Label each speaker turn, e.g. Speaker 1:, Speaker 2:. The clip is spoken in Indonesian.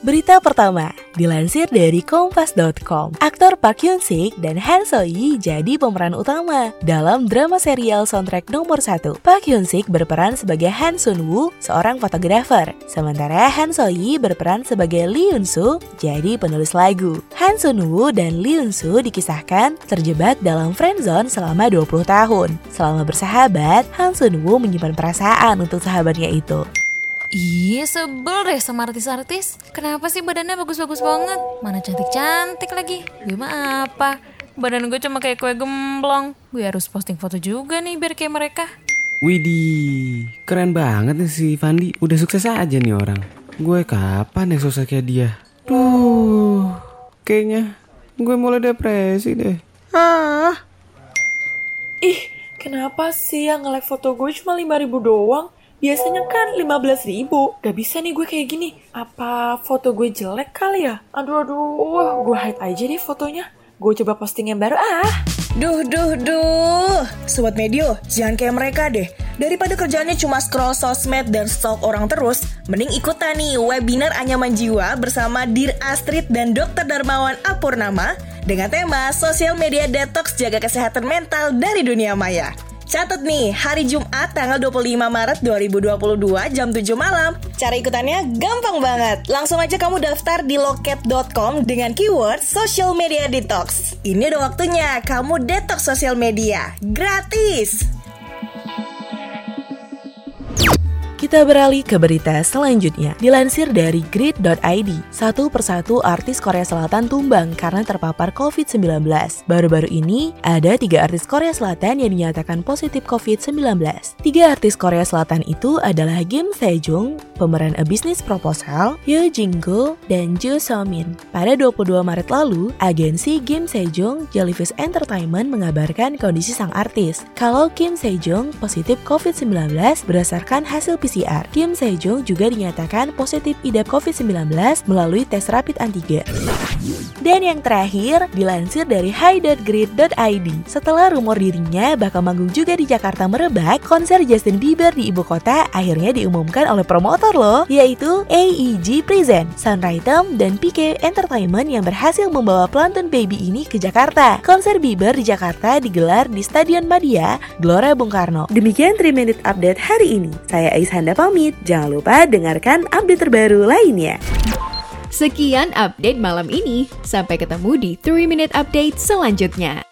Speaker 1: Berita pertama, dilansir dari kompas.com. Aktor Park Hyun Sik dan Han So Yi jadi pemeran utama dalam drama serial soundtrack nomor 1. Park Hyun Sik berperan sebagai Han Sun Woo, seorang fotografer. Sementara Han So Yi berperan sebagai Lee Yun Soo, jadi penulis lagu. Han Sun Woo dan Lee Yun Soo dikisahkan terjebak dalam friendzone selama 20 tahun. Selama bersahabat, Han Sun Woo menyimpan perasaan untuk sahabatnya itu.
Speaker 2: Iya sebel deh sama artis-artis Kenapa sih badannya bagus-bagus banget Mana cantik-cantik lagi Gue mah apa Badan gue cuma kayak kue gemblong Gue harus posting foto juga nih biar kayak mereka
Speaker 3: Widih, keren banget nih si Fandi. Udah sukses aja nih orang. Gue kapan yang sukses kayak dia? Duh, kayaknya gue mulai depresi deh. Ah.
Speaker 4: Ih, kenapa sih yang nge-like foto gue cuma 5000 doang? Biasanya kan 15 ribu Gak bisa nih gue kayak gini Apa foto gue jelek kali ya? Aduh aduh Gue hide aja deh fotonya Gue coba posting yang baru ah
Speaker 5: Duh, duh, duh. Sobat Medio, jangan kayak mereka deh. Daripada kerjaannya cuma scroll sosmed dan stalk orang terus, mending ikutan nih webinar Anyaman Jiwa bersama Dir Astrid dan Dr. Darmawan Apurnama dengan tema Sosial Media Detox Jaga Kesehatan Mental dari Dunia Maya. Catat nih, hari Jumat tanggal 25 Maret 2022 jam 7 malam. Cara ikutannya gampang banget. Langsung aja kamu daftar di loket.com dengan keyword social media detox. Ini udah waktunya kamu detox sosial media. Gratis!
Speaker 1: Kita beralih ke berita selanjutnya. Dilansir dari grid.id, satu persatu artis Korea Selatan tumbang karena terpapar COVID-19. Baru-baru ini, ada tiga artis Korea Selatan yang dinyatakan positif COVID-19. Tiga artis Korea Selatan itu adalah Kim Sejong, pemeran A Business Proposal, Yoo Jin-go, dan Jo So-min. Pada 22 Maret lalu, agensi Kim Sejong Jellyfish Entertainment mengabarkan kondisi sang artis. Kalau Kim Sejong positif COVID-19 berdasarkan hasil PCR PCR, Kim Sejong juga dinyatakan positif idap COVID-19 melalui tes rapid antigen. Dan yang terakhir, dilansir dari high.grid.id, setelah rumor dirinya bakal manggung juga di Jakarta merebak, konser Justin Bieber di ibu kota akhirnya diumumkan oleh promotor loh, yaitu AEG Present, Sunritem, dan PK Entertainment yang berhasil membawa pelantun baby ini ke Jakarta. Konser Bieber di Jakarta digelar di Stadion Madia, Gelora Bung Karno. Demikian 3 Minute Update hari ini. Saya Pamit, jangan lupa dengarkan update terbaru lainnya.
Speaker 6: Sekian update malam ini. Sampai ketemu di 3 Minute Update selanjutnya